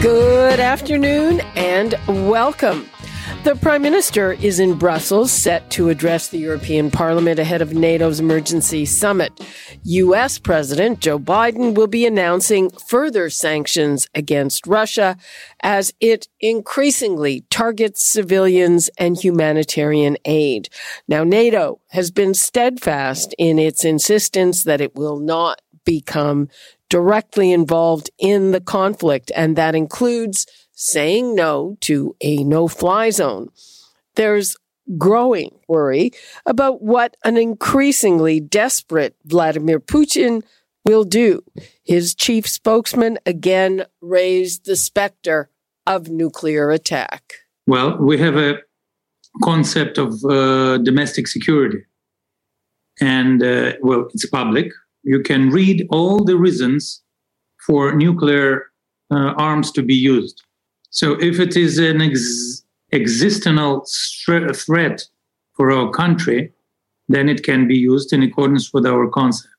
Good afternoon and welcome. The Prime Minister is in Brussels, set to address the European Parliament ahead of NATO's emergency summit. U.S. President Joe Biden will be announcing further sanctions against Russia as it increasingly targets civilians and humanitarian aid. Now, NATO has been steadfast in its insistence that it will not become directly involved in the conflict, and that includes saying no to a no fly zone. There's growing worry about what an increasingly desperate Vladimir Putin will do. His chief spokesman again raised the specter of nuclear attack. Well, we have a concept of uh, domestic security. And, uh, well, it's public you can read all the reasons for nuclear uh, arms to be used. So if it is an ex- existential threat for our country, then it can be used in accordance with our concept.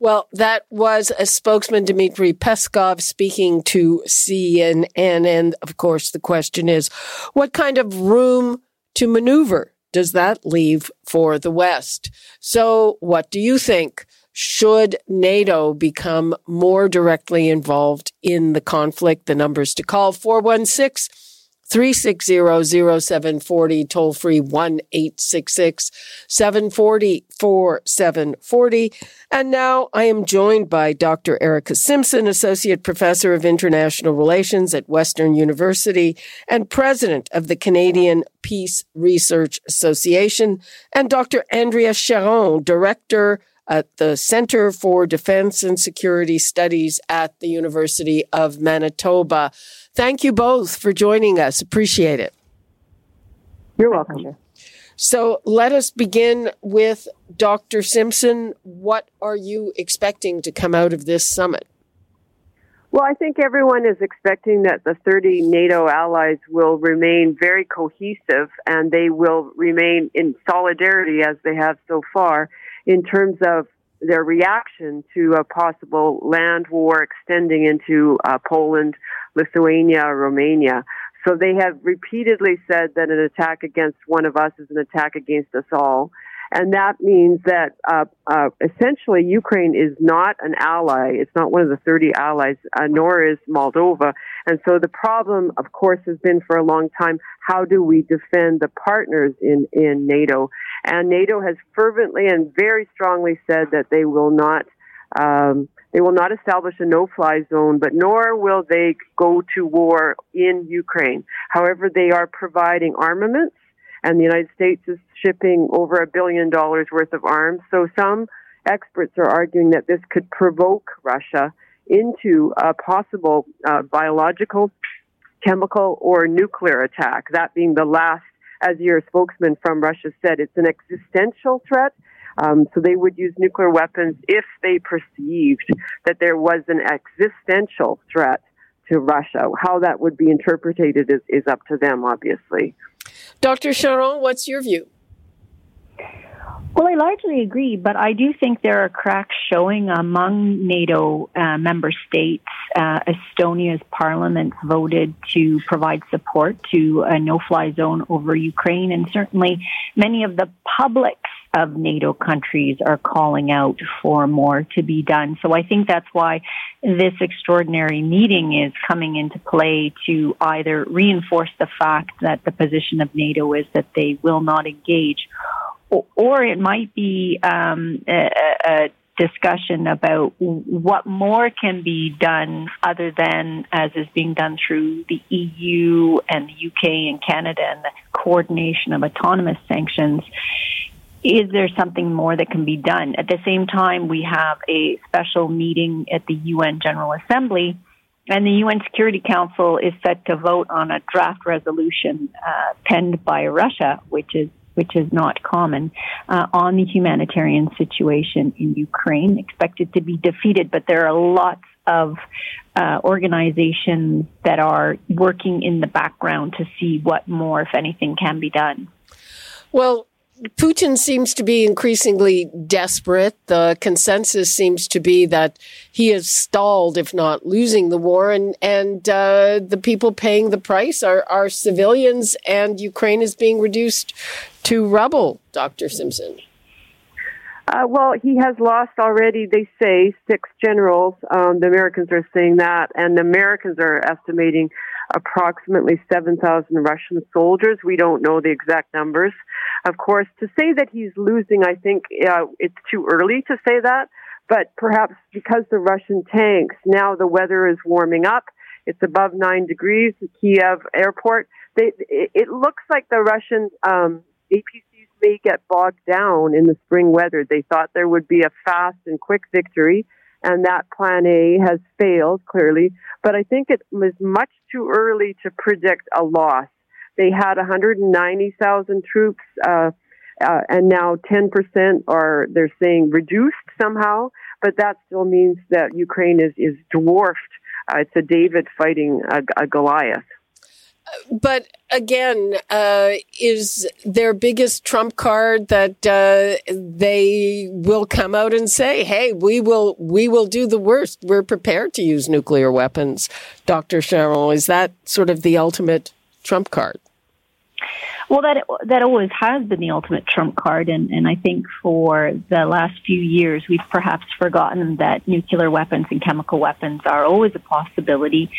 Well, that was a spokesman, Dmitry Peskov, speaking to CNN. And of course, the question is what kind of room to maneuver does that leave for the West? So, what do you think? Should NATO become more directly involved in the conflict? The numbers to call 416 360 0740, toll free 1 866 740 4740. And now I am joined by Dr. Erika Simpson, Associate Professor of International Relations at Western University and President of the Canadian Peace Research Association, and Dr. Andrea Charron, Director at the Center for Defense and Security Studies at the University of Manitoba. Thank you both for joining us. Appreciate it. You're welcome. So let us begin with Dr. Simpson. What are you expecting to come out of this summit? Well, I think everyone is expecting that the 30 NATO allies will remain very cohesive and they will remain in solidarity as they have so far in terms of their reaction to a possible land war extending into uh, Poland, Lithuania, Romania. So they have repeatedly said that an attack against one of us is an attack against us all. And that means that uh, uh, essentially Ukraine is not an ally. It's not one of the 30 allies, uh, nor is Moldova. And so the problem, of course, has been for a long time how do we defend the partners in, in NATO? And NATO has fervently and very strongly said that they will not. Um, they will not establish a no-fly zone, but nor will they go to war in Ukraine. However, they are providing armaments and the United States is shipping over a billion dollars worth of arms. So some experts are arguing that this could provoke Russia into a possible uh, biological, chemical, or nuclear attack. That being the last, as your spokesman from Russia said, it's an existential threat. Um, so they would use nuclear weapons if they perceived that there was an existential threat to Russia. How that would be interpreted is, is up to them, obviously. Dr. Charron, what's your view? Well, I largely agree, but I do think there are cracks showing among NATO uh, member states. Uh, Estonia's parliament voted to provide support to a no fly zone over Ukraine, and certainly many of the publics of NATO countries are calling out for more to be done. So I think that's why this extraordinary meeting is coming into play to either reinforce the fact that the position of NATO is that they will not engage, or, it might be um, a, a discussion about what more can be done other than as is being done through the EU and the UK and Canada and the coordination of autonomous sanctions is there something more that can be done? At the same time, we have a special meeting at the UN General Assembly and the UN Security Council is set to vote on a draft resolution uh, penned by Russia, which is which is not common, uh, on the humanitarian situation in Ukraine, expected to be defeated. But there are lots of uh, organizations that are working in the background to see what more, if anything, can be done. Well, Putin seems to be increasingly desperate. The consensus seems to be that he has stalled, if not losing the war, and and uh, the people paying the price are are civilians, and Ukraine is being reduced to rubble. Doctor Simpson. Uh, well, he has lost already. They say six generals. Um, the Americans are saying that, and the Americans are estimating approximately 7,000 Russian soldiers. We don't know the exact numbers. Of course, to say that he's losing, I think uh, it's too early to say that. But perhaps because the Russian tanks, now the weather is warming up. It's above nine degrees, Kiev airport. They, it, it looks like the Russian um, APCs may get bogged down in the spring weather. They thought there would be a fast and quick victory, and that plan A has failed clearly. But I think it was much too early to predict a loss. They had 190,000 troops, uh, uh, and now 10% are, they're saying, reduced somehow, but that still means that Ukraine is, is dwarfed. Uh, it's a David fighting a, a Goliath. But again, uh, is their biggest trump card that uh, they will come out and say, "Hey, we will, we will do the worst. We're prepared to use nuclear weapons." Doctor Charron, is that sort of the ultimate trump card? Well, that that always has been the ultimate trump card, and, and I think for the last few years we've perhaps forgotten that nuclear weapons and chemical weapons are always a possibility,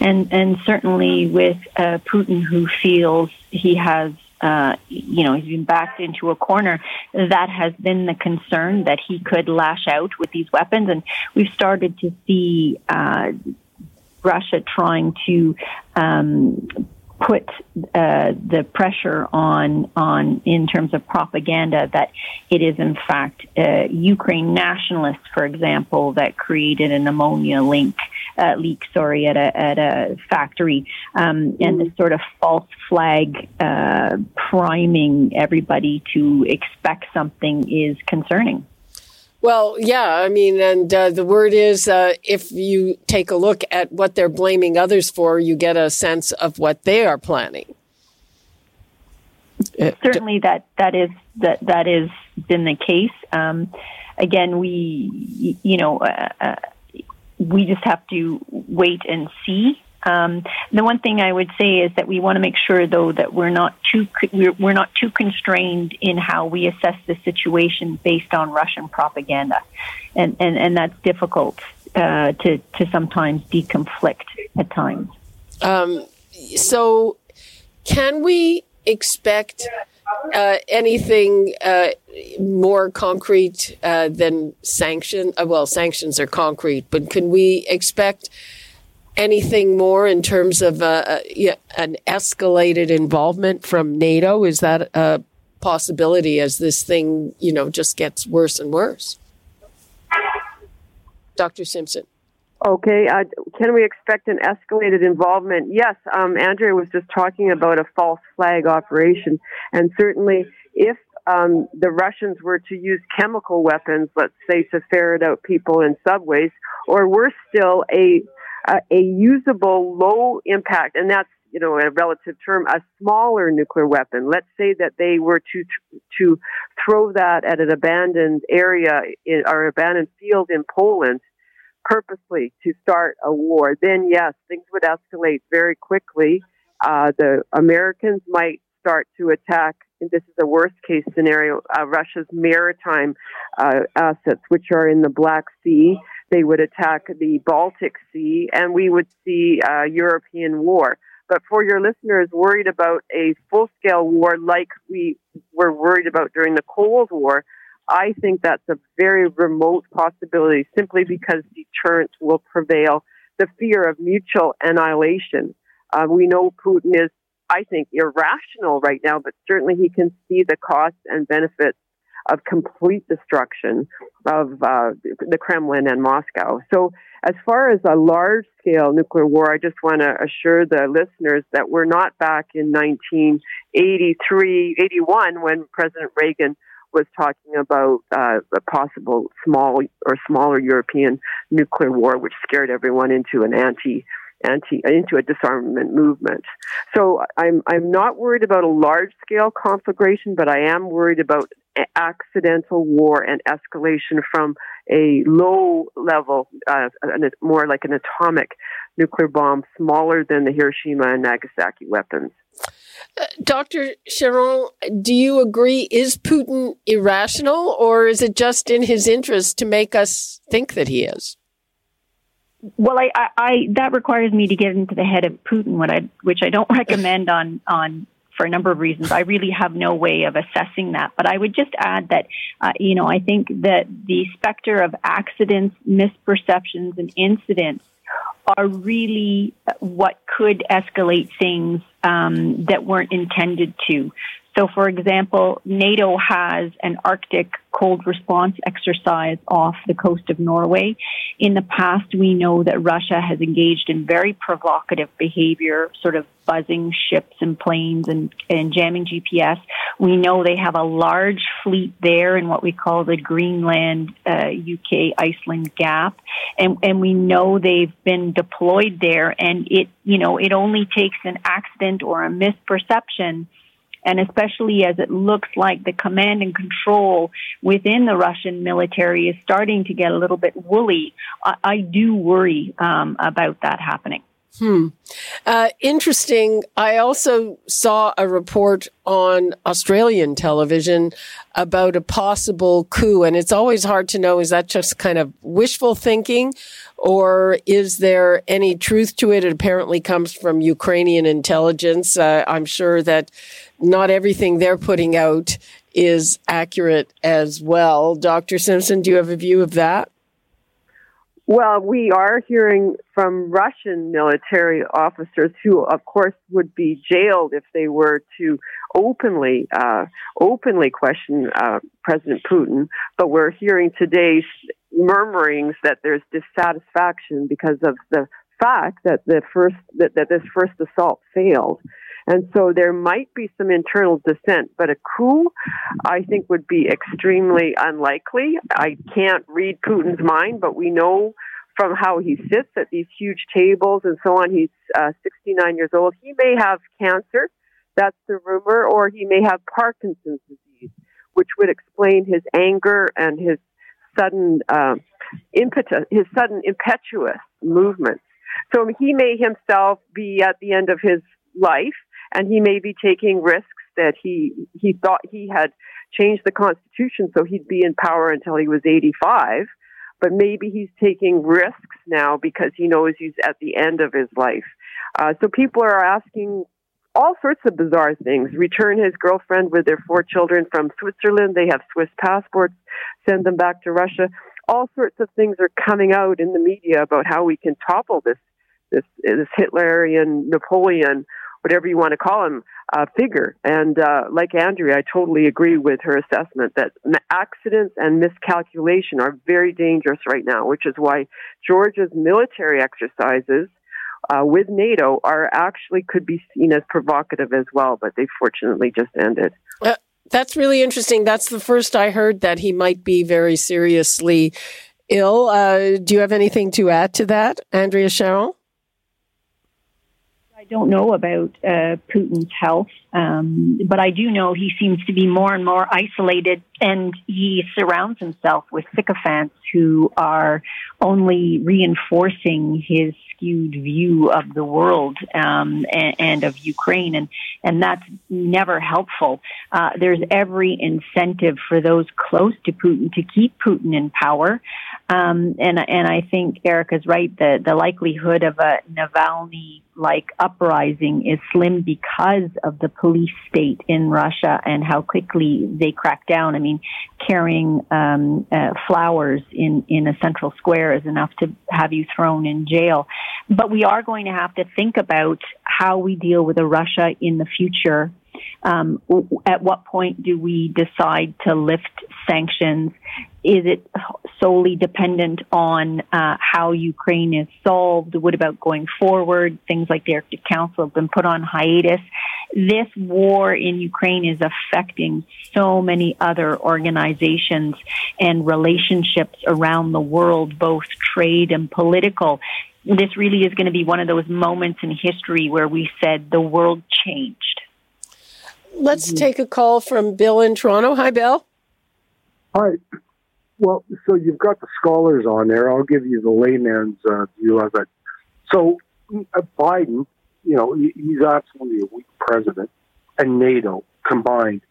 and and certainly with uh, Putin, who feels he has uh, you know, he's been backed into a corner. That has been the concern that he could lash out with these weapons, and we've started to see uh, Russia trying to um, put uh, the pressure on on in terms of propaganda that it is in fact uh, Ukraine nationalists, for example, that created an ammonia link uh, leak, sorry, at a at a factory, um, and this sort of false flag uh, priming everybody to expect something is concerning. Well, yeah, I mean, and uh, the word is uh, if you take a look at what they're blaming others for, you get a sense of what they are planning. Uh, Certainly, that that is that that has been the case. Um, again, we you know uh, uh, we just have to wait and see um, the one thing I would say is that we want to make sure, though, that we're not too we're, we're not too constrained in how we assess the situation based on Russian propaganda, and and, and that's difficult uh, to to sometimes deconflict at times. Um, so, can we expect uh, anything uh, more concrete uh, than sanction? Uh, well, sanctions are concrete, but can we expect? Anything more in terms of uh, uh an escalated involvement from NATO? Is that a possibility as this thing, you know, just gets worse and worse? Dr. Simpson. Okay, uh, can we expect an escalated involvement? Yes, um, Andrea was just talking about a false flag operation, and certainly if um, the Russians were to use chemical weapons, let's say to ferret out people in subways, or worse still, a uh, a usable low impact, and that's you know a relative term, a smaller nuclear weapon. Let's say that they were to to throw that at an abandoned area in, or abandoned field in Poland purposely to start a war. Then yes, things would escalate very quickly. Uh, the Americans might start to attack. And this is a worst case scenario. Uh, Russia's maritime uh, assets, which are in the Black Sea they would attack the Baltic Sea, and we would see a European war. But for your listeners worried about a full scale war like we were worried about during the Cold War, I think that's a very remote possibility simply because deterrence will prevail. The fear of mutual annihilation. Uh, we know Putin is, I think, irrational right now, but certainly he can see the costs and benefits of complete destruction of uh, the Kremlin and Moscow. So as far as a large scale nuclear war, I just want to assure the listeners that we're not back in 1983, 81 when President Reagan was talking about uh, a possible small or smaller European nuclear war, which scared everyone into an anti anti into a disarmament movement. So I'm I'm not worried about a large scale conflagration, but I am worried about accidental war and escalation from a low level, uh, more like an atomic nuclear bomb, smaller than the Hiroshima and Nagasaki weapons. Uh, Dr. Charron, do you agree? Is Putin irrational, or is it just in his interest to make us think that he is? Well, I, I, I that requires me to get into the head of Putin, I, which I don't recommend on on for a number of reasons. I really have no way of assessing that. But I would just add that, uh, you know, I think that the specter of accidents, misperceptions, and incidents are really what could escalate things um, that weren't intended to. So, for example, NATO has an Arctic cold response exercise off the coast of Norway. In the past, we know that Russia has engaged in very provocative behavior, sort of buzzing ships and planes and, and jamming GPS. We know they have a large fleet there in what we call the Greenland, uh, UK, Iceland gap. And, and we know they've been deployed there and it, you know, it only takes an accident or a misperception and especially as it looks like the command and control within the Russian military is starting to get a little bit woolly, I, I do worry um, about that happening. Hmm. Uh, interesting. I also saw a report on Australian television about a possible coup, and it's always hard to know is that just kind of wishful thinking or is there any truth to it? It apparently comes from Ukrainian intelligence. Uh, I'm sure that not everything they're putting out is accurate as well. Dr. Simpson, do you have a view of that? Well, we are hearing from Russian military officers who, of course, would be jailed if they were to openly, uh, openly question uh, President Putin. But we're hearing today murmurings that there's dissatisfaction because of the fact that the first that, that this first assault failed. And so there might be some internal dissent, but a coup, I think, would be extremely unlikely. I can't read Putin's mind, but we know from how he sits at these huge tables and so on. He's uh, 69 years old. He may have cancer, that's the rumor, or he may have Parkinson's disease, which would explain his anger and his sudden uh, impetus, his sudden impetuous movements. So he may himself be at the end of his life and he may be taking risks that he he thought he had changed the constitution so he'd be in power until he was 85 but maybe he's taking risks now because he knows he's at the end of his life. Uh, so people are asking all sorts of bizarre things. Return his girlfriend with their four children from switzerland. They have swiss passports. Send them back to russia. All sorts of things are coming out in the media about how we can topple this this this hitlerian napoleon whatever you want to call him, uh, figure. And uh, like Andrea, I totally agree with her assessment that accidents and miscalculation are very dangerous right now, which is why Georgia's military exercises uh, with NATO are actually could be seen as provocative as well, but they fortunately just ended. Uh, that's really interesting. That's the first I heard that he might be very seriously ill. Uh, do you have anything to add to that, Andrea Charron? don't know about uh, Putin's health, um, but I do know he seems to be more and more isolated, and he surrounds himself with sycophants who are only reinforcing his skewed view of the world um, and, and, of Ukraine, and and that's never helpful. Uh, there's every incentive for those close to Putin to keep Putin in power, um, and and I think Erika's right. The the likelihood of a Navalny like uprising is slim because of the police state in Russia and how quickly they crack down. I mean, carrying um, uh, flowers in in a central square is enough to have you thrown in jail. But we are going to have to think about how we deal with a Russia in the future. Um, at what point do we decide to lift sanctions? Is it solely dependent on uh, how Ukraine is solved? What about going forward? Things like the Arctic Council have been put on hiatus. This war in Ukraine is affecting so many other organizations and relationships around the world, both trade and political. This really is going to be one of those moments in history where we said the world changed. Let's take a call from Bill in Toronto. Hi, Bill. Hi. Well, so you've got the scholars on there. I'll give you the layman's uh, view of it. So uh, Biden, you know, he's absolutely a weak president, and NATO combined.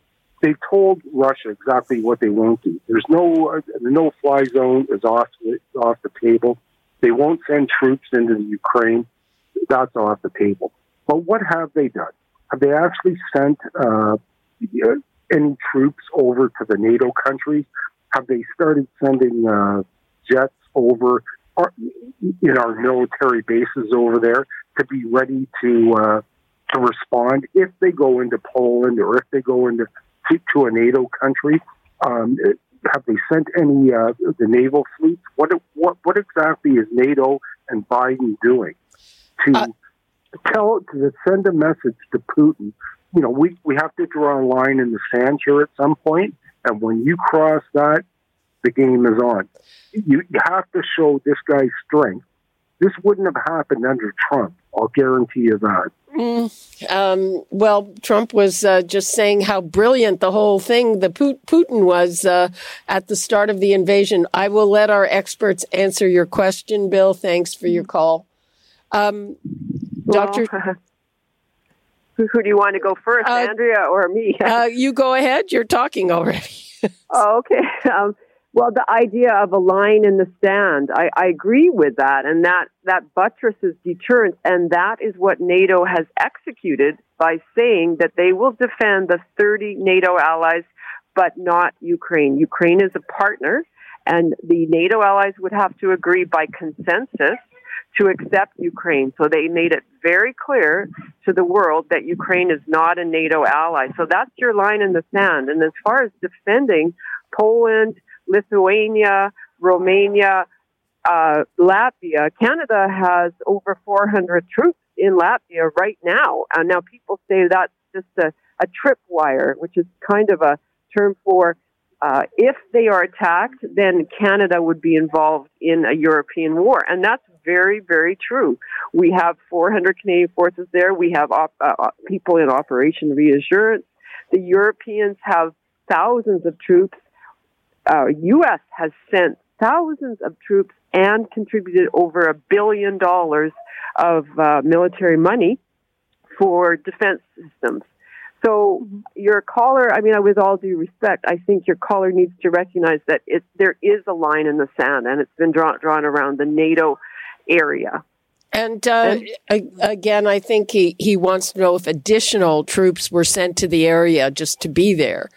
They told Russia exactly what they won't do. There's no uh, the no fly zone is off the, off the table. They won't send troops into the Ukraine. That's off the table. But what have they done? Have they actually sent uh, any troops over to the NATO countries? Have they started sending uh, jets over our, in our military bases over there to be ready to uh, to respond if they go into Poland or if they go into to, a NATO country? Um, have they sent any uh, the naval fleets? What what what exactly is NATO and Biden doing to uh, tell to send a message to Putin? You know, we we have to draw a line in the sand here at some point, and when you cross that, the game is on. You, you have to show this guy's strength. This wouldn't have happened under Trump. I'll guarantee you that. Mm, um, well, Trump was uh, just saying how brilliant the whole thing, the Putin was uh, at the start of the invasion. I will let our experts answer your question, Bill. Thanks for your call. Um, well, Doctor. Who, do you want to go first, uh, Andrea or me? Uh, you go ahead. You're talking already. oh, okay. Um, well, the idea of a line in the sand, I, I agree with that, and that that buttresses deterrence, and that is what NATO has executed by saying that they will defend the 30 NATO allies, but not Ukraine. Ukraine is a partner, and the NATO allies would have to agree by consensus to accept Ukraine. So they made it very clear to the world that Ukraine is not a NATO ally. So that's your line in the sand. And as far as defending Poland, Lithuania, Romania, uh, Latvia. Canada has over 400 troops in Latvia right now. And now people say that's just a, a tripwire, which is kind of a term for uh, if they are attacked, then Canada would be involved in a European war. And that's very, very true. We have 400 Canadian forces there. We have op- uh, uh, people in Operation Reassurance. The Europeans have thousands of troops. Uh, U.S. has sent thousands of troops and contributed over a billion dollars of uh, military money for defense systems. So your caller, I mean, with all due respect, I think your caller needs to recognize that it, there is a line in the sand, and it's been drawn, drawn around the NATO area. And, uh, and again, I think he, he wants to know if additional troops were sent to the area just to be there.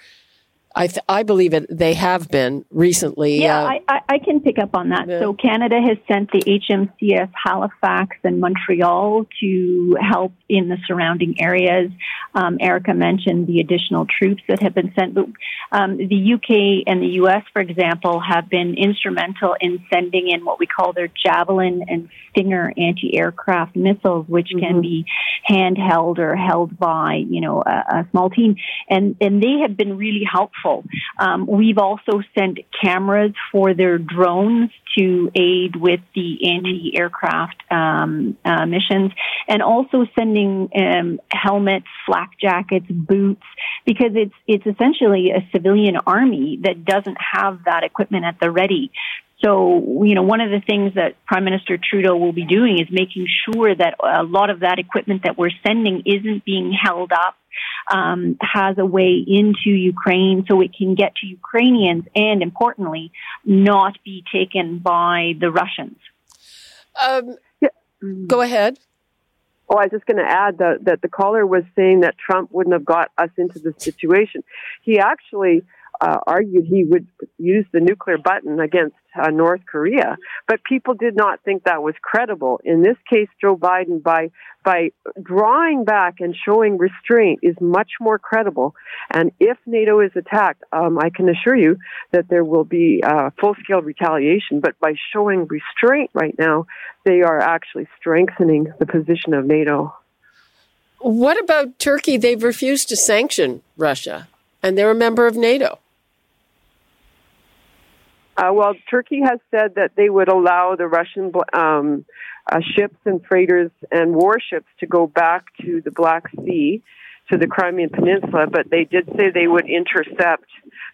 I, th- I believe it. They have been recently. Yeah, uh, I, I, can pick up on that. Yeah. So Canada has sent the HMCS Halifax and Montreal to help in the surrounding areas. Um, Erika mentioned the additional troops that have been sent, but um, the UK and the US, for example, have been instrumental in sending in what we call their Javelin and Stinger anti-aircraft missiles, which mm-hmm. can be handheld or held by you know a, a small team, and and they have been really helpful helpful. Um, we've also sent cameras for their drones to aid with the anti-aircraft um, uh, missions, and also sending um, helmets, flak jackets, boots, because it's it's essentially a civilian army that doesn't have that equipment at the ready. So, you know, one of the things that Prime Minister Trudeau will be doing is making sure that a lot of that equipment that we're sending isn't being held up, um, has a way into Ukraine so it can get to Ukrainians and importantly, not be taken by the Russians. Um, yeah. Go ahead. Oh, I was just going to add that, that the caller was saying that Trump wouldn't have got us into this situation. He actually uh, argued he would use the nuclear button against uh, North Korea, but people did not think that was credible. In this case, Joe Biden, by by drawing back and showing restraint, is much more credible. And if NATO is attacked, um, I can assure you that there will be uh, full scale retaliation. But by showing restraint right now, they are actually strengthening the position of NATO. What about Turkey? They've refused to sanction Russia, and they're a member of NATO. Uh, well, Turkey has said that they would allow the Russian um, uh, ships and freighters and warships to go back to the Black Sea, to the Crimean Peninsula, but they did say they would intercept.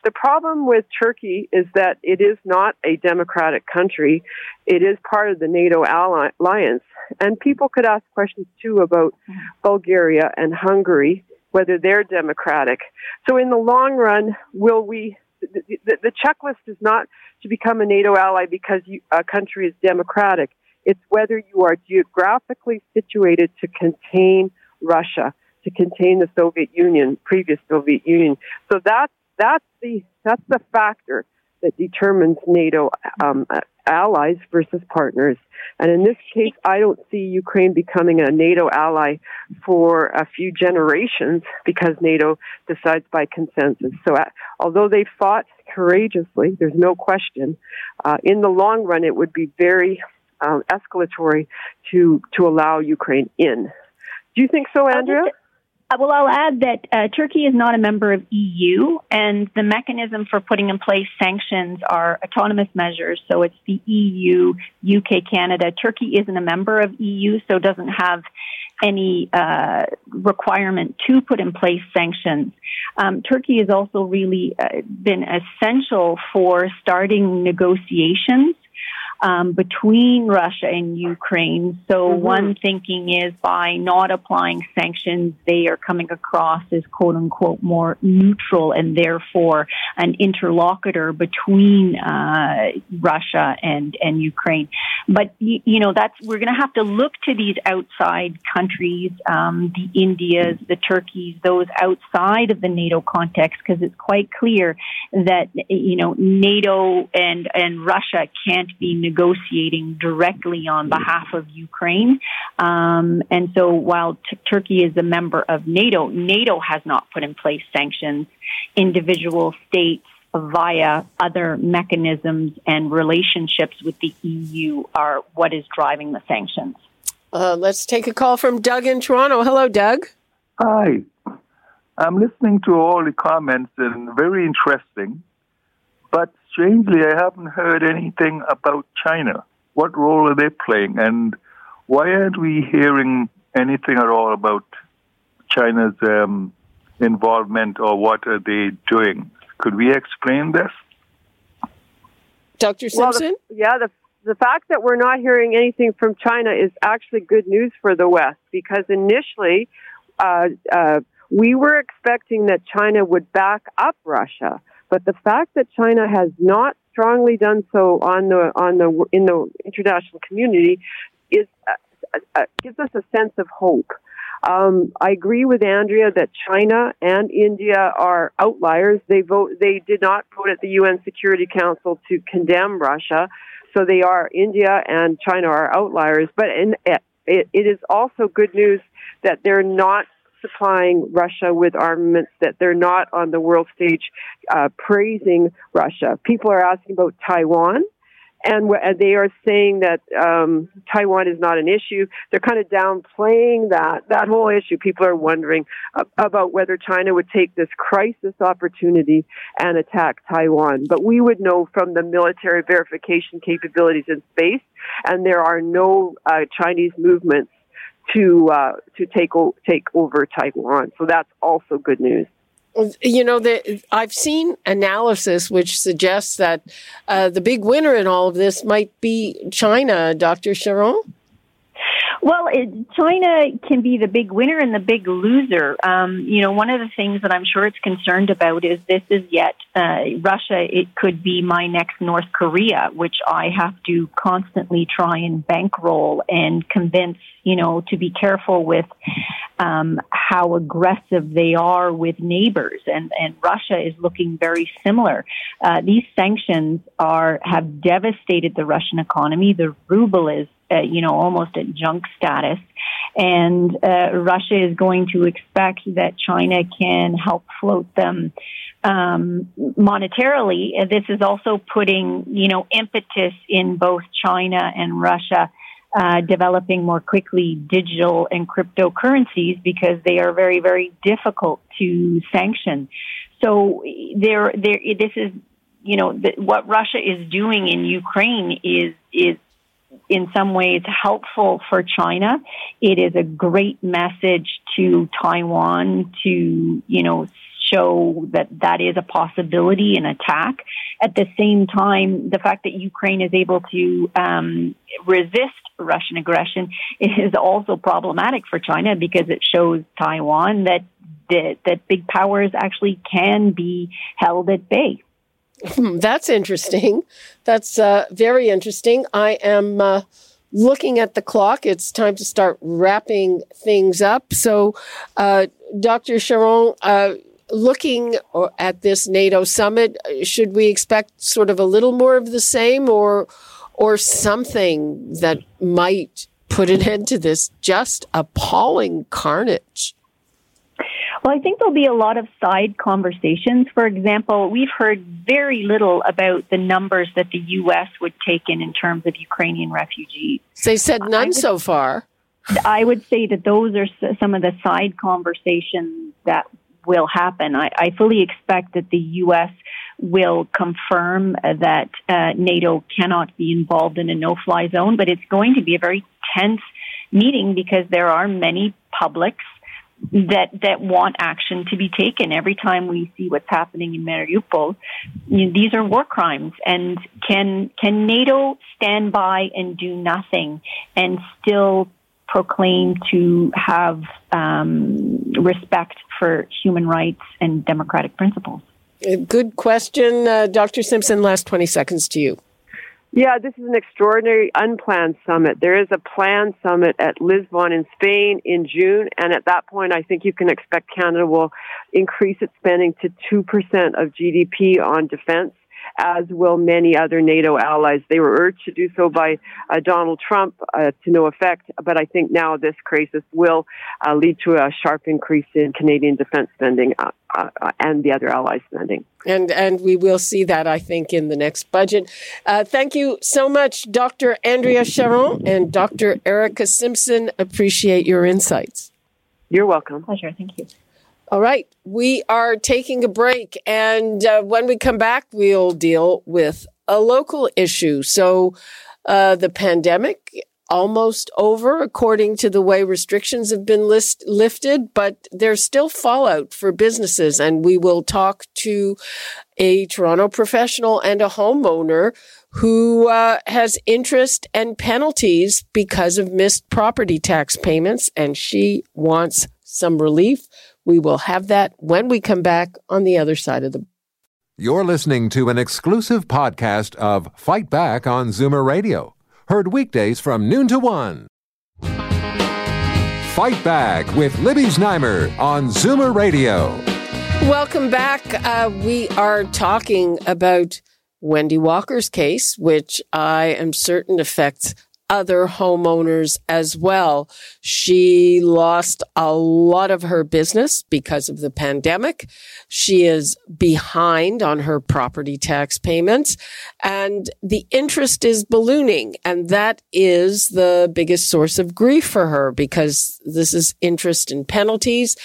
The problem with Turkey is that it is not a democratic country. It is part of the NATO alliance. And people could ask questions too about Bulgaria and Hungary, whether they're democratic. So in the long run, will we the, the, the, checklist is not to become a NATO ally because you, a country is democratic. It's whether you are geographically situated to contain Russia, to contain the Soviet Union, previous Soviet Union. So that's that's the that's the factor that determines NATO um, allies versus partners. And in this case, I don't see Ukraine becoming a NATO ally for a few generations because NATO decides by consensus. So, uh, although they fought courageously, there's no question. Uh, in the long run, it would be very um, escalatory to to allow Ukraine in. Do you think so, Andrea? Uh, well, I'll add that uh, Turkey is not a member of EU, and the mechanism for putting in place sanctions are autonomous measures. So it's the EU, UK, Canada. Turkey isn't a member of EU, so doesn't have any uh, requirement to put in place sanctions. Um, Turkey has also really uh, been essential for starting negotiations um, between Russia and Ukraine. So mm-hmm. one thinking is by not applying sanctions, they are coming across as quote unquote more neutral and therefore an interlocutor between uh, Russia and and Ukraine. But you, you know that's we're going to have to look to these outside countries, um, the Indias, the Turkeys, those outside of the NATO context, because it's quite clear that you know NATO and and Russia can't be negotiating directly on behalf of Ukraine. Um, and so while t- Turkey is a member of NATO, NATO has not put in place sanctions. Individual states via other mechanisms and relationships with the EU are what is driving the sanctions. Uh, let's take a call from Doug in Toronto. Hello, Doug. Hi. I'm listening to all the comments and very interesting. But strangely, I haven't heard anything about China. What role are they playing? And why aren't we hearing anything at all about China's um, involvement or what are they doing? Could we explain this? Dr. Simpson? Well, the, yeah, the, the fact that we're not hearing anything from China is actually good news for the West because initially uh, uh, we were expecting that China would back up Russia. But the fact that China has not strongly done so on the on the in the international community is uh, uh, gives us a sense of hope. Um, I agree with Andrea that China and India are outliers. They vote. They did not vote at the UN Security Council to condemn Russia, so they are India and China are outliers. But in, it, it is also good news that they're not supplying Russia with armaments, that they're not on the world stage uh, praising Russia. People are asking about Taiwan. And they are saying that um, Taiwan is not an issue. They're kind of downplaying that that whole issue. People are wondering about whether China would take this crisis opportunity and attack Taiwan. But we would know from the military verification capabilities in space, and there are no uh, Chinese movements to uh, to take o- take over Taiwan. So that's also good news. You know, the, I've seen analysis which suggests that uh, the big winner in all of this might be China, Dr. Charron. Well, it, China can be the big winner and the big loser. Um, you know, one of the things that I'm sure it's concerned about is this is yet uh, Russia. It could be my next North Korea, which I have to constantly try and bankroll and convince. You know, to be careful with um, how aggressive they are with neighbors, and and Russia is looking very similar. Uh, these sanctions are have devastated the Russian economy. The ruble is uh, you know, almost at junk status. And uh, Russia is going to expect that China can help float them um, monetarily. This is also putting, you know, impetus in both China and Russia. Uh, developing more quickly digital and cryptocurrencies because they are very, very difficult to sanction. So there, there, this is, you know, the, what Russia is doing in Ukraine is is in some ways helpful for China. It is a great message to Taiwan to, you know, show that that is a possibility in attack. At the same time, the fact that Ukraine is able to um, resist Russian aggression is also problematic for China because it shows Taiwan that that, that big powers actually can be held at bay. That's interesting. That's uh, very interesting. I am uh, looking at the clock. It's time to start wrapping things up. So, uh, Dr. Charron, uh, looking at this NATO summit, should we expect sort of a little more of the same, or or something that might put an end to this just appalling carnage? Well, I think there'll be a lot of side conversations. For example, we've heard very little about the numbers that the U.S. would take in in terms of Ukrainian refugees. They said none would, so far. I would say that those are some of the side conversations that will happen. I, I fully expect that the U.S. will confirm that uh, NATO cannot be involved in a no-fly zone, but it's going to be a very tense meeting because there are many publics that that want action to be taken. Every time we see what's happening in Mariupol, you know, these are war crimes. And can can NATO stand by and do nothing and still proclaim to have um, respect for human rights and democratic principles? Good question, uh, Dr. Simpson. Last twenty seconds to you. Yeah, this is an extraordinary unplanned summit. There is a planned summit at Lisbon in Spain in June, and at that point, I think you can expect Canada will increase its spending to 2% of GDP on defense as will many other NATO allies. They were urged to do so by uh, Donald Trump uh, to no effect, but I think now this crisis will uh, lead to a sharp increase in Canadian defense spending uh, uh, and the other allies spending. And and we will see that I think in the next budget. Uh, thank you so much, Dr. Andrea Charron and Dr. Erika Simpson. Appreciate your insights. You're welcome. Pleasure. Thank you. All right. We are taking a break. And uh, when we come back, we'll deal with a local issue. So, uh, the pandemic almost over according to the way restrictions have been list, lifted, but there's still fallout for businesses. And we will talk to a Toronto professional and a homeowner who uh, has interest and penalties because of missed property tax payments. And she wants some relief. We will have that when we come back on the other side of the. You're listening to an exclusive podcast of Fight Back on Zoomer Radio, heard weekdays from noon to one. Fight Back with Libby Znaimer on Zoomer Radio. Welcome back. Uh, we are talking about Wendy Walker's case, which I am certain affects other homeowners as well. She lost a lot of her business because of the pandemic. She is behind on her property tax payments and the interest is ballooning. And that is the biggest source of grief for her because this is interest and penalties.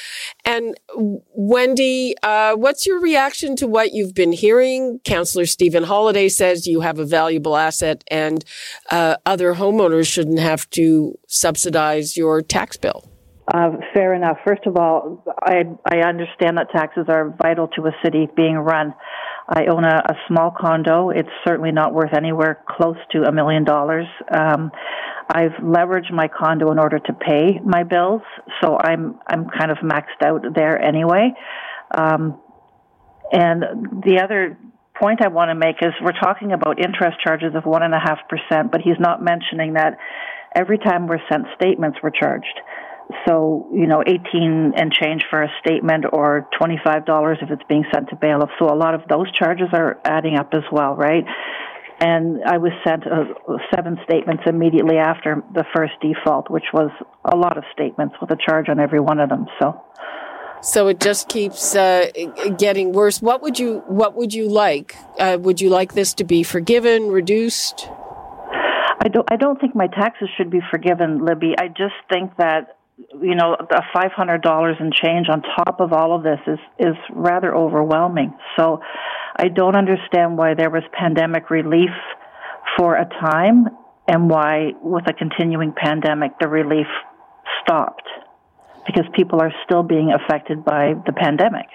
And Wendy, uh, what's your reaction to what you've been hearing? Councillor Stephen Holyday says you have a valuable asset and uh, other homeowners shouldn't have to subsidize your tax bill. Uh, fair enough. First of all, I, I understand that taxes are vital to a city being run. I own a, a small condo. It's certainly not worth anywhere close to a million dollars. Um, I've leveraged my condo in order to pay my bills, so I'm I'm kind of maxed out there anyway. Um, and the other point I want to make is we're talking about interest charges of one and a half percent, but he's not mentioning that every time we're sent statements, we're charged. So, you know, 18 and change for a statement or $25 if it's being sent to bailiff. So a lot of those charges are adding up as well, right? And I was sent uh, seven statements immediately after the first default, which was a lot of statements with a charge on every one of them. So, so it just keeps uh, getting worse. What would you What would you like? Uh, would you like this to be forgiven, reduced? I don't. I don't think my taxes should be forgiven, Libby. I just think that you know the five hundred dollars and change on top of all of this is is rather overwhelming. So I don't understand why there was pandemic relief for a time and why, with a continuing pandemic, the relief stopped because people are still being affected by the pandemic.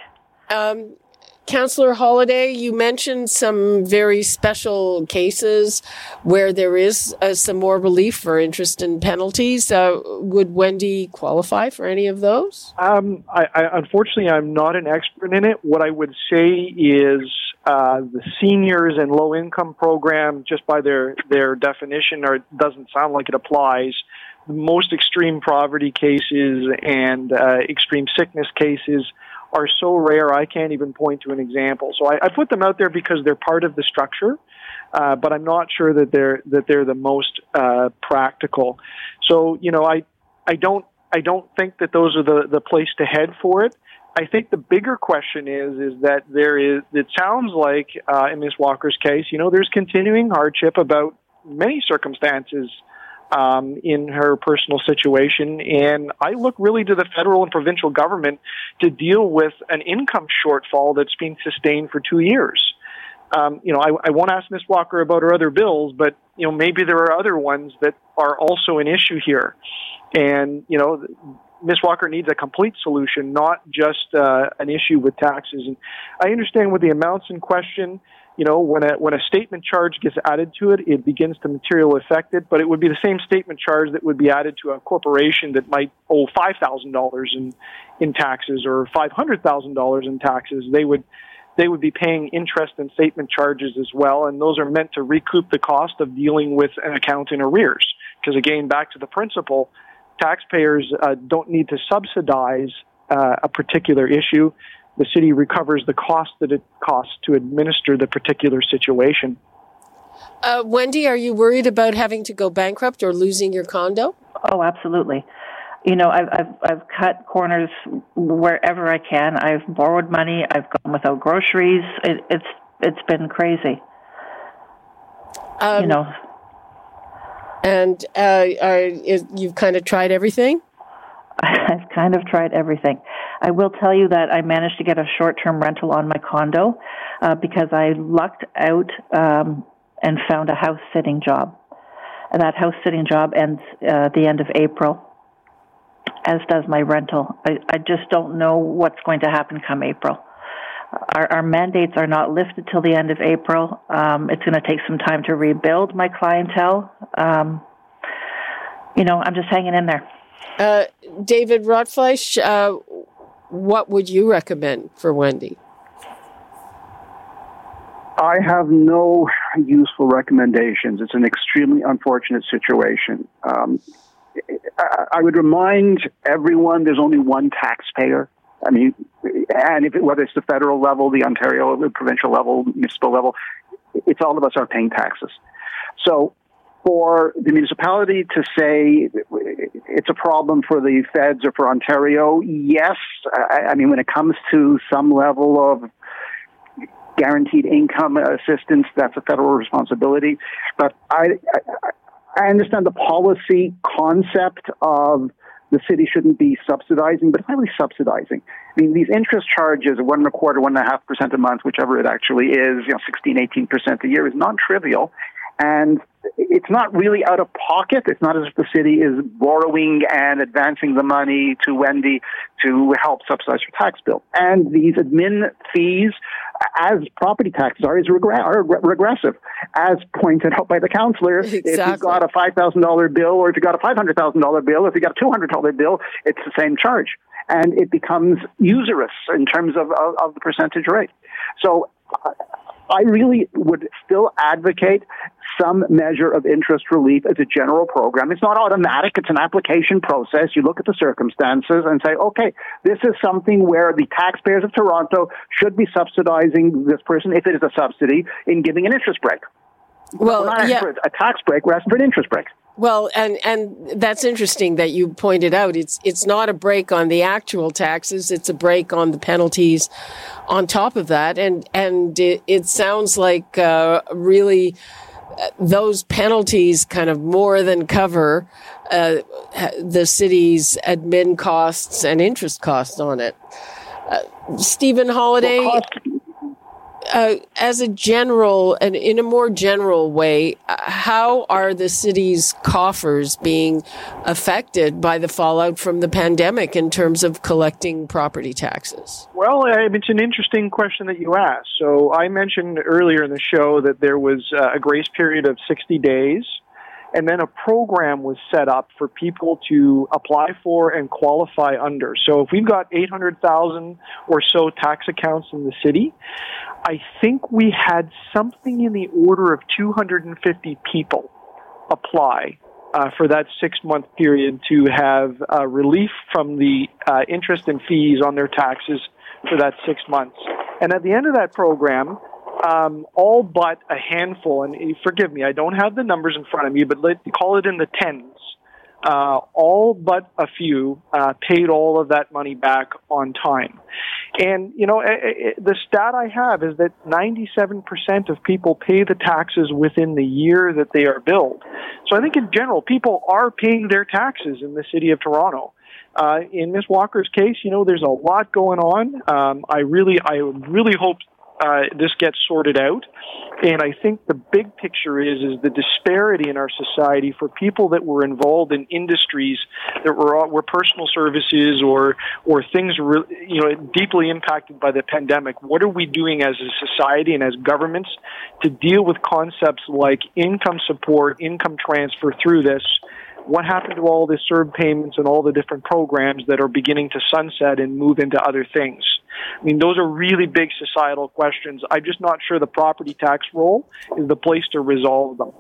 Um, Councillor Holyday, you mentioned some very special cases where there is uh, some more relief for interest and penalties. Uh, would Wendy qualify for any of those? Um, I, I, unfortunately, I'm not an expert in it. What I would say is uh, the seniors and low income program, just by their their definition, or doesn't sound like it applies. Most extreme poverty cases and uh, extreme sickness cases are so rare I can't even point to an example. So I, I put them out there because they're part of the structure, uh, but I'm not sure that they're that they're the most uh, practical. So you know, I I don't I don't think that those are the the place to head for it. I think the bigger question is is that there is. It sounds like uh, in Miss Walker's case, you know, there's continuing hardship about many circumstances um, in her personal situation. And I look really to the federal and provincial government to deal with an income shortfall that's been sustained for two years. Um, you know, I, I won't ask Ms. Walker about her other bills, but you know, maybe there are other ones that are also an issue here. And you know, Ms. Walker needs a complete solution, not just uh, an issue with taxes. And I understand with the amounts in question, you know, when a when a statement charge gets added to it, it begins to materially affect it. But it would be the same statement charge that would be added to a corporation that might owe five thousand dollars in in taxes or five hundred thousand dollars in taxes. They would they would be paying interest and statement charges as well, and those are meant to recoup the cost of dealing with an account in arrears. Because again, back to the principle, taxpayers uh, don't need to subsidize uh, a particular issue the city recovers the cost that it costs to administer the particular situation. Uh, Wendy, are you worried about having to go bankrupt or losing your condo? Oh, absolutely. You know, I've, I've, I've cut corners wherever I can. I've borrowed money. I've gone without groceries. It, it's it's been crazy. Um, you know. And uh, are, is, you've kind of tried everything. I've kind of tried everything. I will tell you that I managed to get a short-term rental on my condo uh, because I lucked out um, and found a house sitting job. And that house sitting job ends uh, the end of April, as does my rental. I, I just don't know what's going to happen come April. Our, our mandates are not lifted till the end of April. Um, it's going to take some time to rebuild my clientele. Um, you know, I'm just hanging in there. Uh, David Rotfleisch, uh, what would you recommend for Wendy? I have no useful recommendations. It's an extremely unfortunate situation. Um, I would remind everyone there's only one taxpayer. I mean, and if it, whether it's the federal level, the Ontario, the provincial level, municipal level, it's all of us are paying taxes. So for the municipality to say it's a problem for the feds or for Ontario, yes. I, I mean, when it comes to some level of guaranteed income assistance, that's a federal responsibility. But I, I, I understand the policy concept of the city shouldn't be subsidizing, but highly subsidizing. I mean, these interest charges, one and a quarter, one and a half percent a month, whichever it actually is, you know, 16, 18 percent a year is non-trivial. And it's not really out of pocket. It's not as if the city is borrowing and advancing the money to Wendy to help subsidize her tax bill. And these admin fees, as property taxes are, is regre- are regressive, as pointed out by the councillor. Exactly. If you've got a five thousand dollar bill, or if you got a five hundred thousand dollar bill, if you got a two hundred dollar bill, it's the same charge, and it becomes usurious in terms of of, of the percentage rate. So. Uh, I really would still advocate some measure of interest relief as a general program. It's not automatic. It's an application process. You look at the circumstances and say, okay, this is something where the taxpayers of Toronto should be subsidizing this person, if it is a subsidy, in giving an interest break. Well, not yeah. a tax break. We're asking for an interest break. Well, and and that's interesting that you pointed out. It's it's not a break on the actual taxes; it's a break on the penalties. On top of that, and and it, it sounds like uh, really uh, those penalties kind of more than cover uh, the city's admin costs and interest costs on it. Uh, Stephen Holyday. Well, cost- uh, as a general and in a more general way, uh, how are the city's coffers being affected by the fallout from the pandemic in terms of collecting property taxes? Well, it's an interesting question that you asked. So I mentioned earlier in the show that there was uh, a grace period of 60 days and then a program was set up for people to apply for and qualify under. So if we've got 800,000 or so tax accounts in the city, I think we had something in the order of 250 people apply uh, for that six month period to have uh, relief from the uh, interest and fees on their taxes for that six months. And at the end of that program, um, all but a handful, and forgive me, I don't have the numbers in front of me, but let call it in the tens. Uh, all but a few uh, paid all of that money back on time. And, you know, it, it, the stat I have is that 97% of people pay the taxes within the year that they are billed. So I think in general, people are paying their taxes in the city of Toronto. Uh, in Miss Walker's case, you know, there's a lot going on. Um, I really, I really hope uh, this gets sorted out. And I think the big picture is is the disparity in our society for people that were involved in industries that were were personal services or or things re, you know deeply impacted by the pandemic. What are we doing as a society and as governments to deal with concepts like income support, income transfer through this? What happened to all the CERB payments and all the different programs that are beginning to sunset and move into other things? I mean, those are really big societal questions. I'm just not sure the property tax role is the place to resolve them.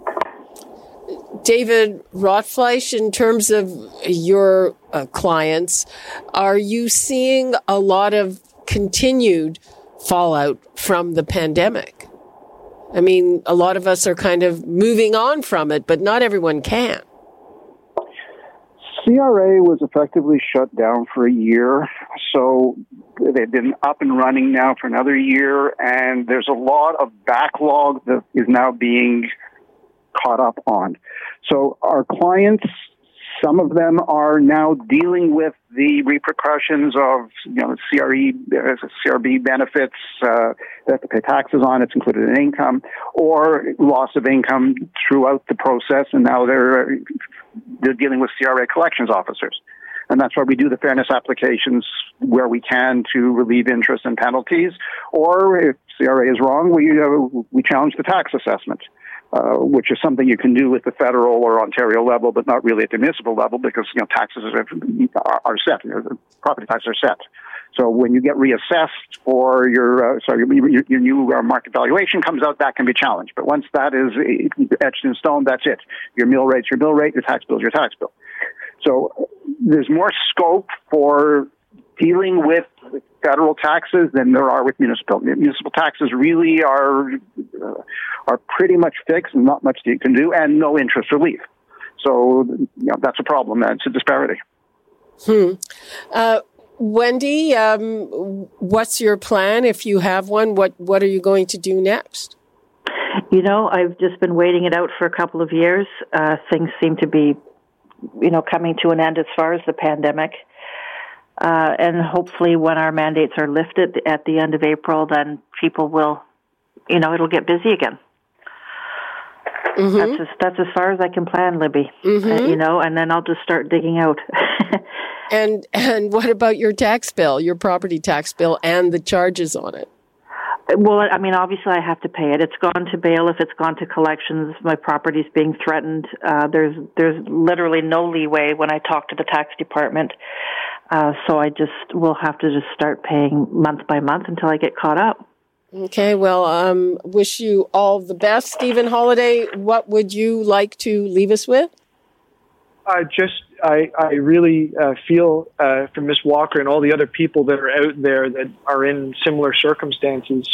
David Rotfleisch, in terms of your uh, clients, are you seeing a lot of continued fallout from the pandemic? I mean, a lot of us are kind of moving on from it, but not everyone can. CRA was effectively shut down for a year, so they've been up and running now for another year, and there's a lot of backlog that is now being caught up on. So our clients, some of them are now dealing with the repercussions of you know CRE, uh, CRB benefits uh, they have to pay taxes on. It's included in income, or loss of income throughout the process, and now they're they're dealing with CRA collections officers. And that's why we do the fairness applications where we can to relieve interest and penalties. Or if CRA is wrong, we, uh, we challenge the tax assessment. Uh, which is something you can do at the federal or Ontario level, but not really at the municipal level because you know taxes are, are set, property taxes are set. So when you get reassessed for your uh, sorry your, your, new uh, market valuation comes out, that can be challenged. But once that is etched in stone, that's it. Your mill rate's your mill rate, your tax bill's your tax bill. So there's more scope for dealing with federal taxes than there are with municipal. Municipal taxes really are uh, are pretty much fixed, and not much you can do, and no interest relief. So you know, that's a problem. That's a disparity. Hmm. Uh, Wendy, um, what's your plan if you have one? What What are you going to do next? You know, I've just been waiting it out for a couple of years. Uh, things seem to be, you know, coming to an end as far as the pandemic. Uh, and hopefully, when our mandates are lifted at the end of April, then people will, you know, it'll get busy again. Mm-hmm. That's as, that's as far as I can plan, Libby. Mm-hmm. Uh, you know, and then I'll just start digging out. and and what about your tax bill, your property tax bill, and the charges on it? Well, I mean, obviously, I have to pay it. It's gone to bail. If it's gone to collections, my property's being threatened. Uh, there's there's literally no leeway when I talk to the tax department. Uh, so I just will have to just start paying month by month until I get caught up. Okay, well, um, wish you all the best, Stephen Holyday. What would you like to leave us with? I just, I, I really uh, feel uh, for Miss Walker and all the other people that are out there that are in similar circumstances,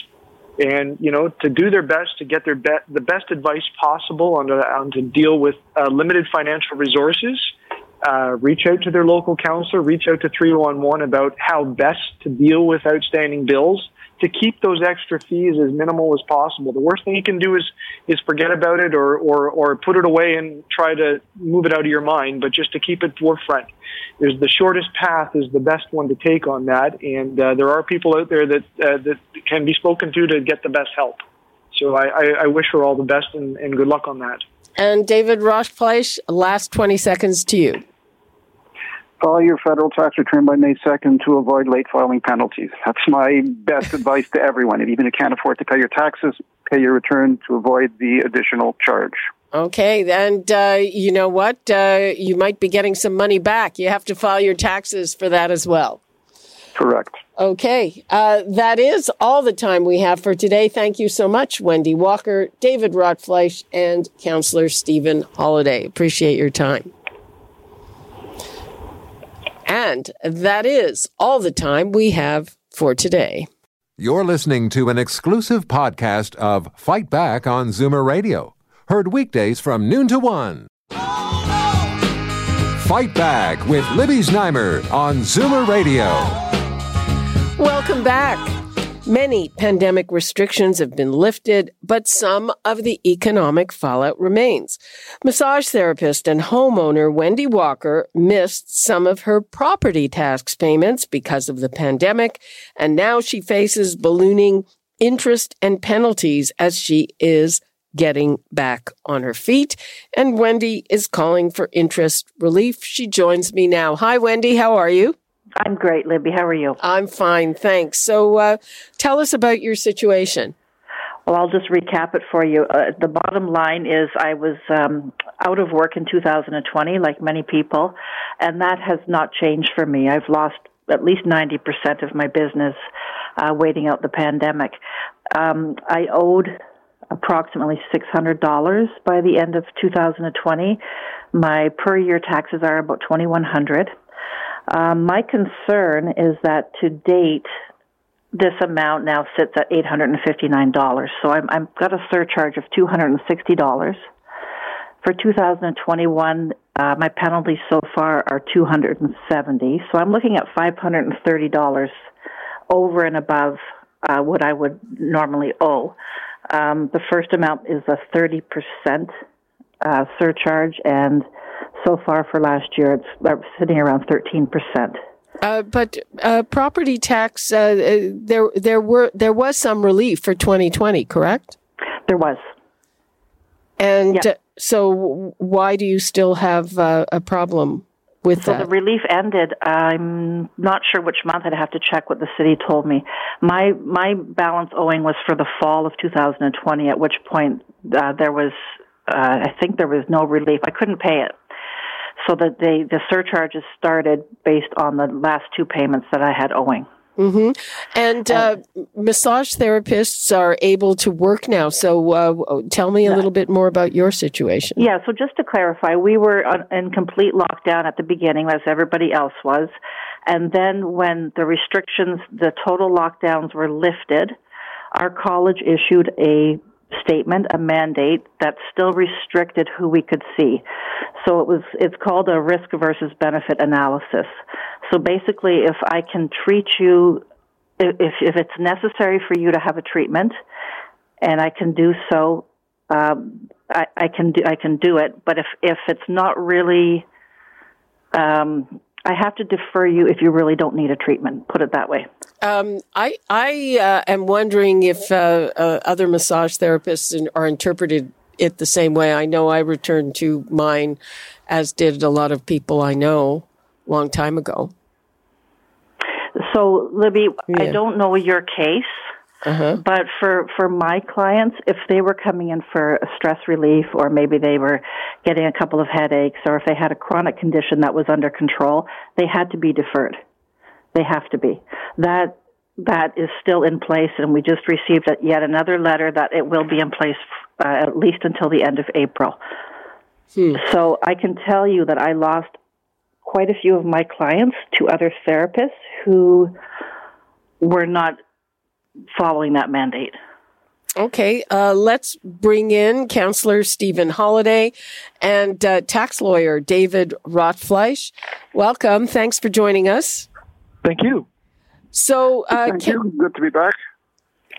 and you know, to do their best to get their be- the best advice possible on to, on to deal with uh, limited financial resources. Uh, reach out to their local councillor, reach out to 311 about how best to deal with outstanding bills to keep those extra fees as minimal as possible. The worst thing you can do is is forget about it or or or put it away and try to move it out of your mind. But just to keep it forefront, is the shortest path is the best one to take on that. And uh, there are people out there that uh, that can be spoken to to get the best help. So I, I, I wish her all the best and, and good luck on that. And David Rotfleisch, last 20 seconds to you. File your federal tax return by May 2nd to avoid late filing penalties. That's my best advice to everyone. And even if you can't afford to pay your taxes, pay your return to avoid the additional charge. Okay, and uh, you know what? Uh, you might be getting some money back. You have to file your taxes for that as well. Correct. Okay, uh, that is all the time we have for today. Thank you so much, Wendy Walker, David Rotfleisch, and Councillor Stephen Holyday. Appreciate your time. And that is all the time we have for today. You're listening to an exclusive podcast of Fight Back on Zoomer Radio, heard weekdays from noon to one. Fight Back with Libby Znaimer on Zoomer Radio. Welcome back. Many pandemic restrictions have been lifted, but some of the economic fallout remains. Massage therapist and homeowner Wendy Walker missed some of her property tax payments because of the pandemic, and now she faces ballooning interest and penalties as she is getting back on her feet. And Wendy is calling for interest relief. She joins me now. Hi, Wendy. How are you? I'm great, Libby. How are you? I'm fine, thanks. So, uh, tell us about your situation. Well, I'll just recap it for you. Uh, the bottom line is I was um, out of work in 2020, like many people, and that has not changed for me. I've lost at least 90% of my business uh, waiting out the pandemic. Um, I owed approximately $600 by the end of 2020. My per year taxes are about 2100 um, my concern is that to date, this amount now sits at $859. So I'm, I've got a surcharge of $260. For 2021, uh, my penalties so far are 270. So I'm looking at $530 over and above uh, what I would normally owe. Um, the first amount is a 30% uh, surcharge, and so far for last year, it's sitting around 13%. Uh, but uh, property tax, uh, uh, there there were there was some relief for 2020, correct? There was. And yeah. Uh, so, why do you still have uh, a problem with so that? the relief ended. I'm not sure which month. I'd have to check what the city told me. My my balance owing was for the fall of 2020, at which point there was I think there was no relief. I couldn't pay it so that they the surcharges started based on the last two payments that I had owing. Mm-hmm. And uh, massage therapists are able to work now. So uh, tell me a little bit more about your situation. Yeah, so just to clarify, we were in complete lockdown at the beginning, as everybody else was. And then when the restrictions, the total lockdowns were lifted, our college issued a statement, a mandate that still restricted who we could see. So it was, it's called a risk versus benefit analysis. So basically, if I can treat you, if, if it's necessary for you to have a treatment, and I can do so, um, I, I can do, I can do it. But if, if it's not really, um, I have to defer you if you really don't need a treatment. Put it that way. Um, I I uh, am wondering if uh, uh, other massage therapists are interpreted it the same way. I know I returned to mine, as did a lot of people I know, long time ago. So, Libby, yeah. I don't know your case, Uh-huh. But for, for my clients, if they were coming in for a stress relief or maybe they were getting a couple of headaches or if they had a chronic condition that was under control, they had to be deferred. They have to be. That that is still in place, and we just received yet another letter that it will be in place uh, at least until the end of April. Hmm. So I can tell you that I lost quite a few of my clients to other therapists who were not following that mandate. Okay, uh, let's bring in Councillor Stephen Holyday and uh, tax lawyer David Rotfleisch. Welcome. Thanks for joining us. Thank you. So, uh, thank you. Good to be back.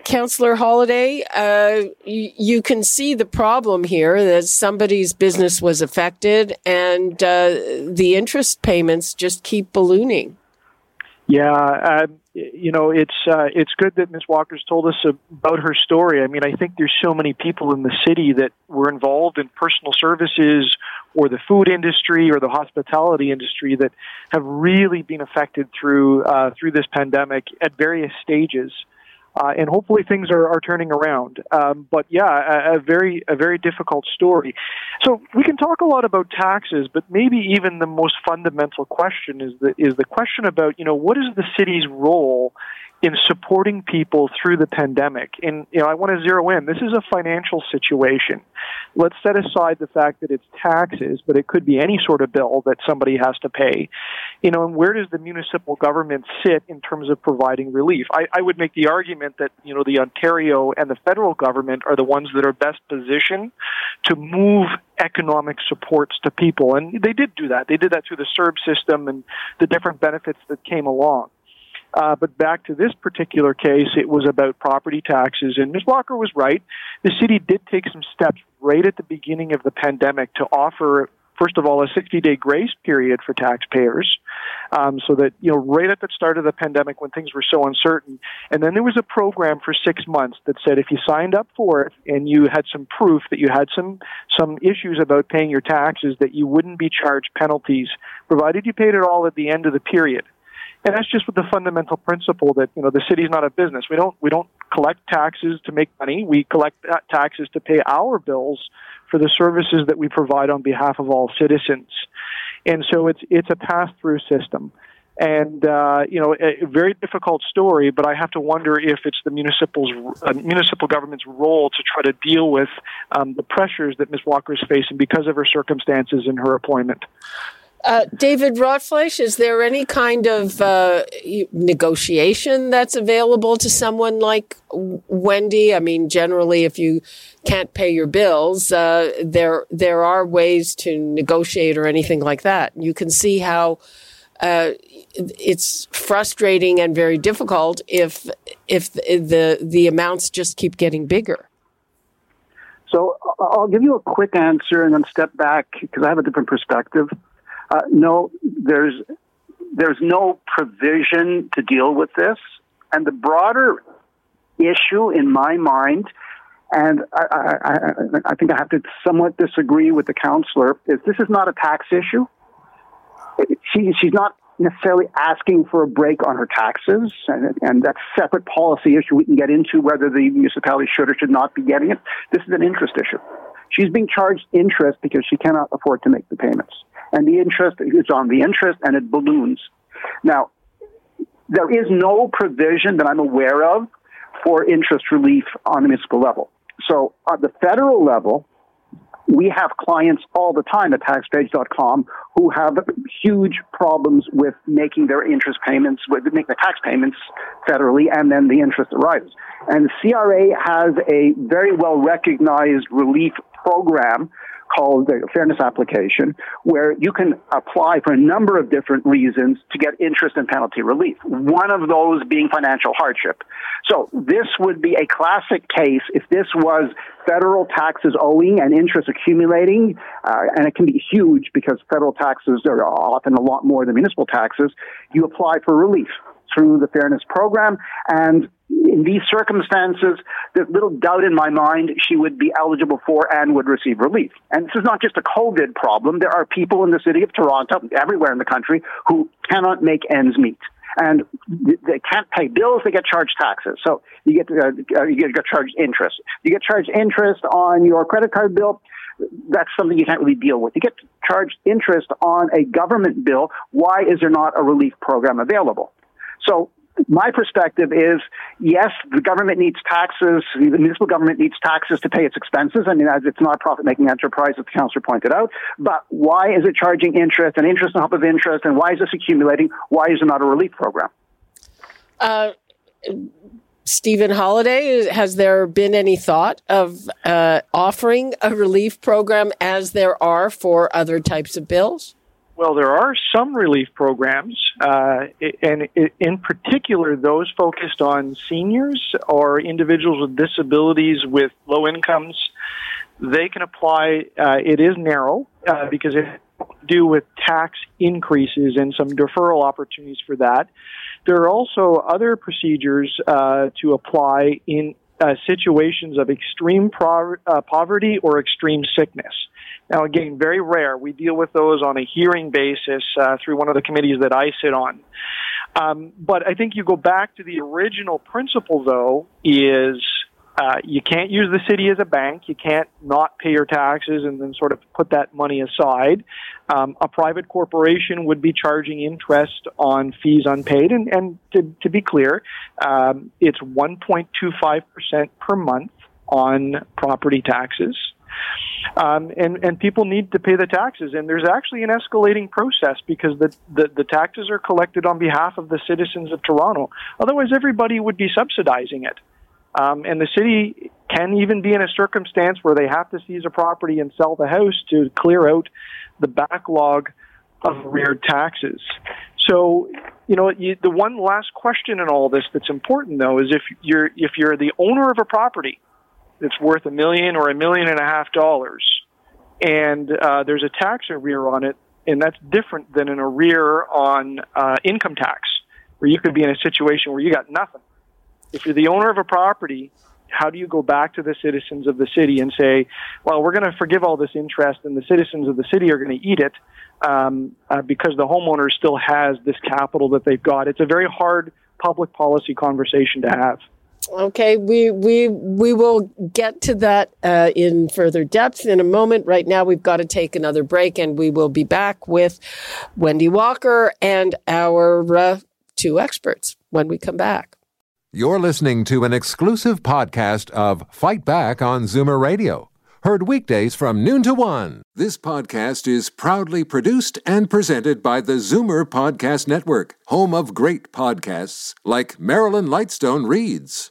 Councillor Holyday, uh, you, you, can see the problem here that somebody's business was affected and uh, the interest payments just keep ballooning. Yeah, you know, it's uh, it's good that Ms. Walker's told us about her story. I mean, I think there's so many people in the city that were involved in personal services or the food industry or the hospitality industry that have really been affected through uh, through this pandemic at various stages. Uh, and hopefully things are, are turning around. Um, but yeah, a, a, very a very difficult story. So we can talk a lot about taxes, but maybe even the most fundamental question is the is the question about you know what is the city's role in supporting people through the pandemic. And you know, I want to zero in. This is a financial situation. Let's set aside the fact that it's taxes, but it could be any sort of bill that somebody has to pay. You know, and where does the municipal government sit in terms of providing relief? I, I would make the argument that you know the Ontario and the federal government are the ones that are best positioned to move economic supports to people, and they did do that. They did that through the CERB system and the different benefits that came along. Uh, but back to this particular case, it was about property taxes. And Ms. Walker was right. The city did take some steps right at the beginning of the pandemic to offer first of all, a 60 day grace period for taxpayers, um, so that, you know, right at the start of the pandemic when things were so uncertain. And then there was a program for six months that said if you signed up for it and you had some proof that you had some, some issues about paying your taxes, that you wouldn't be charged penalties, provided you paid it all at the end of the period and that's just with the fundamental principle that you know the city's not a business. We don't we don't collect taxes to make money. We collect taxes to pay our bills for the services that we provide on behalf of all citizens. And so it's it's a pass through system. And uh, you know, a very difficult story, but I have to wonder if it's the municipal's uh, municipal government's role to try to deal with um, the pressures that Ms. Walker is facing because of her circumstances and her employment. Uh, David Rotfleisch, is there any kind of uh, negotiation that's available to someone like Wendy? I mean, generally, if you can't pay your bills, uh, there there are ways to negotiate or anything like that. You can see how uh, it's frustrating and very difficult if if the the amounts just keep getting bigger. So I'll give you a quick answer and then step back because I have a different perspective. Uh, no, there's there's no provision to deal with this, and the broader issue in my mind, and I, I, I think I have to somewhat disagree with the councillor, is this is not a tax issue. She, she's not necessarily asking for a break on her taxes, and, and that's a separate policy issue we can get into whether the municipality should or should not be getting it. This is an interest issue. She's being charged interest because she cannot afford to make the payments and the interest is on the interest and it balloons. Now, there is no provision that I'm aware of for interest relief on the municipal level. So at the federal level, we have clients all the time at taxpage.com who have huge problems with making their interest payments, with making the tax payments federally, and then the interest arises. And CRA has a very well recognized relief program called the fairness application, where you can apply for a number of different reasons to get interest and penalty relief. One of those being financial hardship. So this would be a classic case if this was federal taxes owing and interest accumulating, uh, and it can be huge because federal taxes are often a lot more than municipal taxes. You apply for relief through the fairness program, and in these circumstances, there's little doubt in my mind she would be eligible for and would receive relief. And this is not just a COVID problem. There are people in the city of Toronto, everywhere in the country, who cannot make ends meet. and they can't pay bills, they get charged taxes. So you get uh, uh, you get charged interest. You get charged interest on your credit card bill. That's something you can't really deal with. You get charged interest on a government bill. Why is there not a relief program available? So my perspective is yes, the government needs taxes. The municipal government needs taxes to pay its expenses. I mean, as it's not a profit making enterprise, as the councillor pointed out. But why is it charging interest and interest on top of interest? And why is this accumulating? Why is it not a relief program? Uh, Stephen Holyday, has there been any thought of uh, offering a relief program as there are for other types of bills? Well, there are some relief programs, uh, and in particular, those focused on seniors or individuals with disabilities with low incomes. They can apply. Uh, it is narrow uh, because it do with tax increases and some deferral opportunities for that. There are also other procedures uh, to apply in uh, situations of extreme pro- uh, poverty or extreme sickness. Now, again, very rare. We deal with those on a hearing basis uh, through one of the committees that I sit on. Um, but I think you go back to the original principle, though, is uh, you can't use the city as a bank. You can't not pay your taxes and then sort of put that money aside. Um, a private corporation would be charging interest on fees unpaid. And, and to, to be clear, um, it's 1.25% per month on property taxes. Um, and and people need to pay the taxes, and there's actually an escalating process because the, the the taxes are collected on behalf of the citizens of Toronto. Otherwise, everybody would be subsidizing it. Um, and the city can even be in a circumstance where they have to seize a property and sell the house to clear out the backlog of rear taxes. So, you know, you, the one last question in all this that's important, though, is if you're if you're the owner of a property that's worth a million or a million and a half dollars, and uh, there's a tax arrear on it, and that's different than an arrear on uh, income tax, where you could be in a situation where you got nothing if you're the owner of a property, how do you go back to the citizens of the city and say, well, we're going to forgive all this interest and the citizens of the city are going to eat it um, uh, because the homeowner still has this capital that they've got? It's a very hard public policy conversation to have. Okay, we we we will get to that uh, in further depth in a moment. Right now, we've got to take another break, and we will be back with Wendy Walker and our uh, two experts when we come back. You're listening to an exclusive podcast of Fight Back on Zoomer Radio. Heard weekdays from noon to one. This podcast is proudly produced and presented by the Zoomer Podcast Network, home of great podcasts like Marilyn Lightstone Reads,